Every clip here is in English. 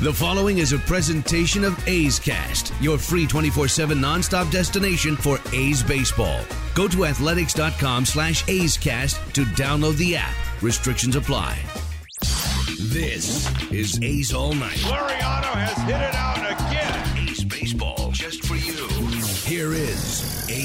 The following is a presentation of A's Cast, your free 24-7 nonstop destination for A's baseball. Go to athletics.com slash A's Cast to download the app. Restrictions apply. This is A's All Night. Laureano has hit it out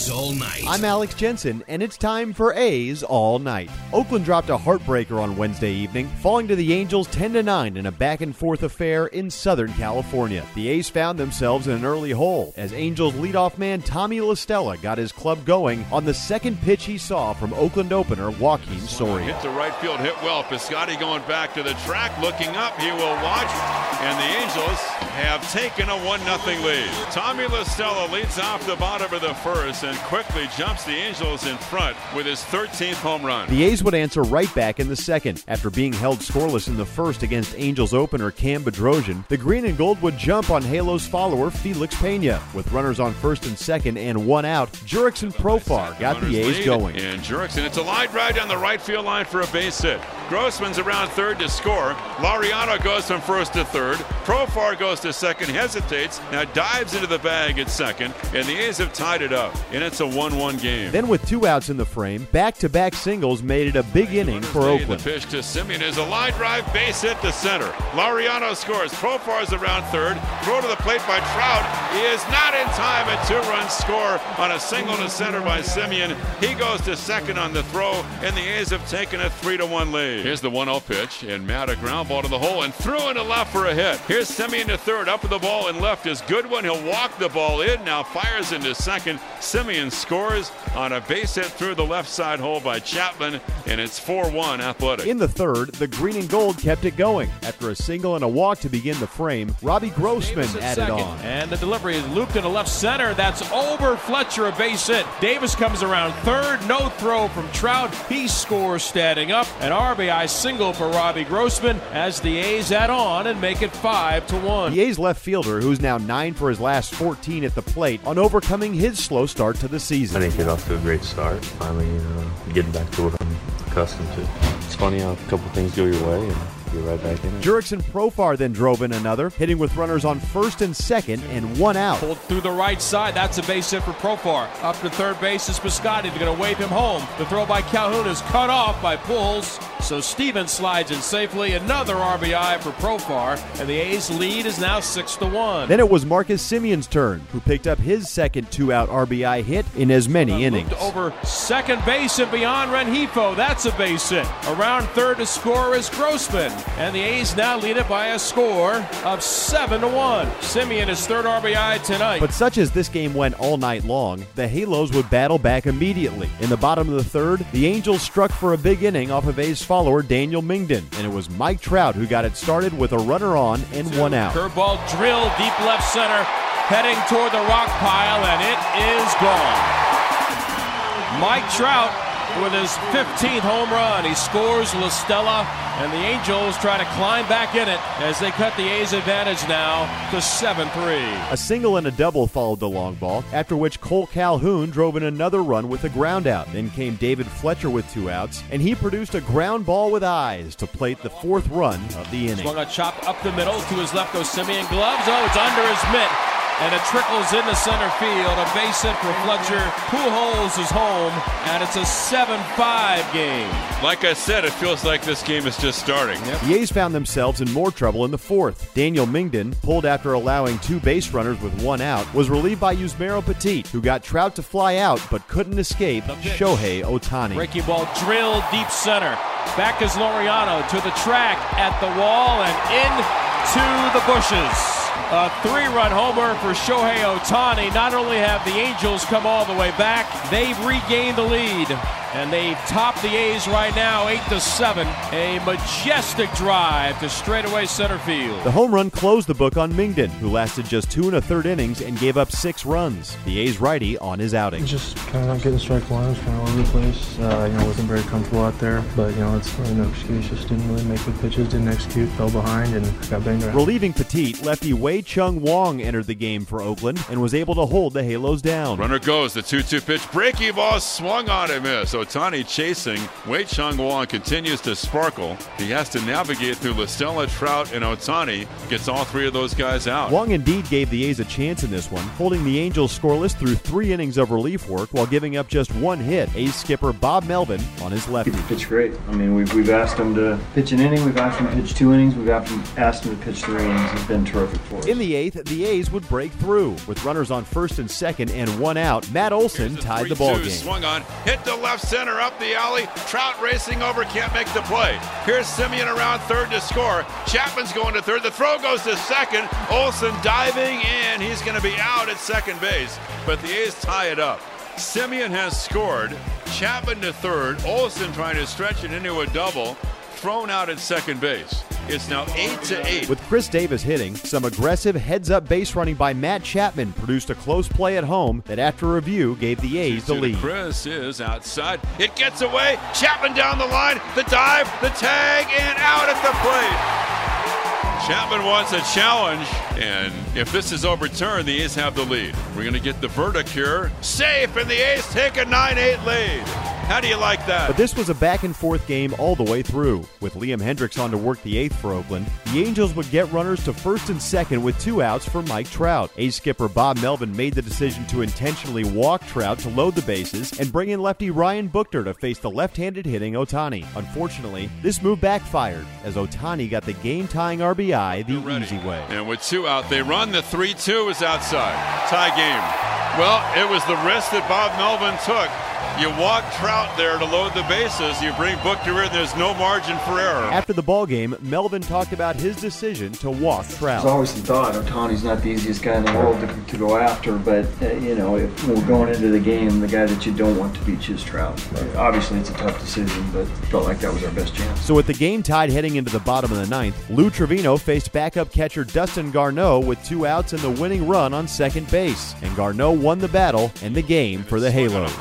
A's All Night. I'm Alex Jensen, and it's time for A's All Night. Oakland dropped a heartbreaker on Wednesday evening, falling to the Angels 10 9 in a back and forth affair in Southern California. The A's found themselves in an early hole as Angels leadoff man Tommy La Stella got his club going on the second pitch he saw from Oakland opener Joaquin Soria. Hit the right field, hit well. Piscotty going back to the track, looking up. He will watch, and the Angels have taken a 1 0 lead. Tommy La Stella leads off the bottom of the first and quickly jumps the Angels in front with his 13th home run. The A's would answer right back in the second. After being held scoreless in the first against Angels opener Cam Bedrosian, the green and gold would jump on Halos follower Felix Pena. With runners on first and second and one out, Jurickson Profar got the A's lead, going. And Jurickson, it's a line drive down the right field line for a base hit. Grossman's around third to score. Laureano goes from first to third. Profar goes to second, hesitates, now dives into the bag at second, and the A's have tied it up. And it's a 1 1 game. Then with two outs in the frame, back-to-back singles made it a big inning for Oakland. The pitch to Semien is a line drive base hit to center. Laureano scores. Profar's around third. Throw to the plate by Trout. He is not in time. A two-run score on a single to center by Semien. He goes to second on the throw, and the A's have taken a three to one lead. Here's the 1-0 pitch, and Matt a ground ball to the hole and threw into left for a hit. Here's Semien to third. Up with the ball and left is Goodwin. He'll walk the ball in. Now fires into second. Semien scores on a base hit through the left side hole by Chapman, and it's 4-1 Athletic. In the third, the green and gold kept it going. After a single and a walk to begin the frame, Robbie Grossman Davis added second. on. And the delivery is looped into left center. That's over Fletcher, a base hit. Davis comes around third. No throw from Trout. He scores standing up. An RBI single for Robbie Grossman as the A's add on and make it 5 to 1. The A's left fielder, who's now 9 for his last 14 at the plate, on overcoming his slow start to the season. I season. didn't get off to a great start. Finally, you know, getting back to what I'm accustomed to. It's funny how a couple things go your way and you're right back in it. Jurickson Profar then drove in another, hitting with runners on first and second and one out. Pulled through the right side. That's a base hit for Profar. Up to third base is Piscotty. They're going to wave him home. The throw by Calhoun is cut off by Pujols. So Stevens slides in safely. Another RBI for Profar. And the A's lead is now 6 to 1. Then it was Marcus Semien's turn, who picked up his second two-out RBI hit in as many innings. Over second base and beyond Rengifo. That's a base hit. Around third to score is Grossman. And the A's now lead it by a score of 7 to 1. Semien is third RBI tonight. But such as this game went all night long, the Halos would battle back immediately. In the bottom of the third, the Angels struck for a big inning off of A's follower Daniel Mengden, and it was Mike Trout who got it started with a runner on and one out. Curveball drill deep left center, heading toward the rock pile, and it is gone. Mike Trout with his 15th home run. He scores La Stella, and the Angels try to climb back in it as they cut the A's advantage now to 7 3. A single and a double followed the long ball, after which Cole Calhoun drove in another run with a ground out. Then came David Fletcher with two outs, and he produced a ground ball with eyes to plate the fourth run of the inning. Swung a chop up the middle. To his left goes Semien Gloves. Oh, it's under his mitt. And it trickles into center field. A base hit for Fletcher. Pujols is home, and it's a 7-5 game. Like I said, it feels like this game is just starting. The A's found themselves in more trouble in the fourth. Daniel Mengden, pulled after allowing two base runners with one out, was relieved by Yusmeiro Petit, who got Trout to fly out but couldn't escape. Shohei Ohtani. Breaking ball drilled deep center. Back is Laureano to the track at the wall and into the bushes. A three-run homer for Shohei Ohtani. Not only have the Angels come all the way back, they've regained the lead. And they top the A's right now, eight to seven. A majestic drive to straightaway center field. The home run closed the book on Mengden, who lasted just two and a third innings and gave up six runs. The A's righty on his outing. Just kind of not getting strike one, kind of all over the place. Uh, you know, wasn't very comfortable out there, but you know, it's really no excuse. Just didn't really make good pitches, didn't execute, fell behind, and got banged around. Relieving Petit, lefty Wei Chung Wang entered the game for Oakland and was able to hold the Halos down. Runner goes, the 2 2 pitch. Breaky ball swung on and miss. Ohtani chasing. Wei Chung Wang continues to sparkle. He has to navigate through La Stella, Trout, and Ohtani. Gets all three of those guys out. Wang indeed gave the A's a chance in this one, holding the Angels scoreless through three innings of relief work while giving up just one hit. A's skipper Bob Melvin on his lefty. He pitched great. I mean, we've, we've asked him to pitch an inning, we've asked him to pitch two innings, we've asked him, asked him to pitch three innings. He's been terrific for us. In the eighth, the A's would break through. With runners on first and second and one out, Matt Olson tied the ball game. Swung on, hit to left center, up the alley. Trout racing over, can't make the play. Here's Semien around third to score. Chapman's going to third. The throw goes to second. Olson diving in. He's going to be out at second base, but the A's tie it up. Semien has scored. Chapman to third. Olson trying to stretch it into a double. Thrown out at second base. It's now 8 to 8. With Chris Davis hitting, some aggressive heads up base running by Matt Chapman produced a close play at home that, after review, gave the A's the lead. Chris is outside. It gets away. Chapman down the line. The dive, the tag, and out at the plate. Chapman wants a challenge, and if this is overturned, the A's have the lead. We're going to get the verdict here. Safe, and the A's take a 9 8 lead. How do you like that? But this was a back and forth game all the way through. With Liam Hendriks on to work the eighth for Oakland, the Angels would get runners to first and second with two outs for Mike Trout. A's skipper Bob Melvin made the decision to intentionally walk Trout to load the bases and bring in lefty Ryan Buchter to face the left handed hitting Ohtani. Unfortunately, this move backfired as Ohtani got the game tying RBI the easy way. And with two out, they run. The 3 2 is outside. Tie game. Well, it was the risk that Bob Melvin took. You walk Trout there to load the bases. You bring Buchter in. There's no margin for error. After the ball game, Melvin talked about his decision to walk Trout. There's always the thought Ohtani's not the easiest guy in the world to, to go after, but uh, you know, if we're going into the game, the guy that you don't want to beat is Trout. Obviously, it's a tough decision, but felt like that was our best chance. So with the game tied heading into the bottom of the ninth, Lou Trevino faced backup catcher Dustin Garneau with two outs and the winning run on second base, and Garneau won the battle and the game for the Halos.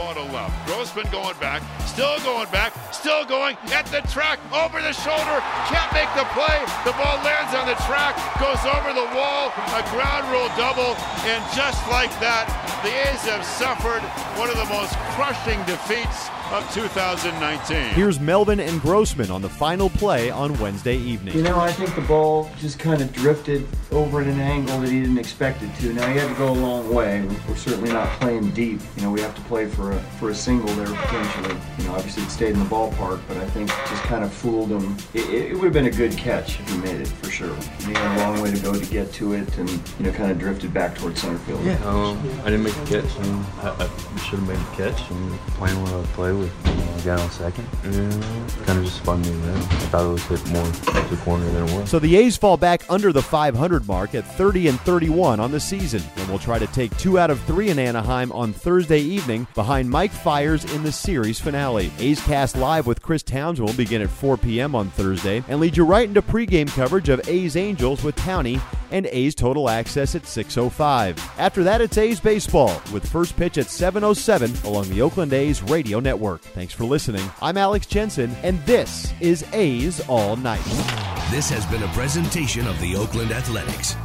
Ball to left. Grossman going back, still going back, still going at the track, over the shoulder, can't make the play. The ball lands on the track, goes over the wall, a ground rule double, and just like that, the A's have suffered one of the most crushing defeats of 2019. Here's Melvin and Grossman on the final play on Wednesday evening. You know, I think the ball just kind of drifted over at an angle that he didn't expect it to. Now he had to go a long way. We're certainly not playing deep. You know, we have to play for a for a single there potentially. You know, obviously it stayed in the ballpark, but I think just kind of fooled him. It, it, it would have been a good catch if he made it for sure. He had a long way to go to get to it, and you know, kind of drifted back towards center field. Yeah, um, I didn't make the catch, and I, I should have made the catch. And playing what I play with, you know, I got on second, mm-hmm. and kind of just spun me around. I thought it was hit more to the corner than it was. So the A's fall back under the 500 mark at 30 and 31 on the season, and will try to take two out of three in Anaheim on Thursday evening behind Mike Fiers in the series finale. A's Cast Live with Chris Townsend will begin at 4 p.m. on Thursday and lead you right into pregame coverage of A's Angels with Towney and A's Total Access at 6.05. After that, it's A's Baseball with first pitch at 7.07 along the Oakland A's radio network. Thanks for listening. I'm Alex Jensen, and this is A's All Night. This has been a presentation of the Oakland Athletics.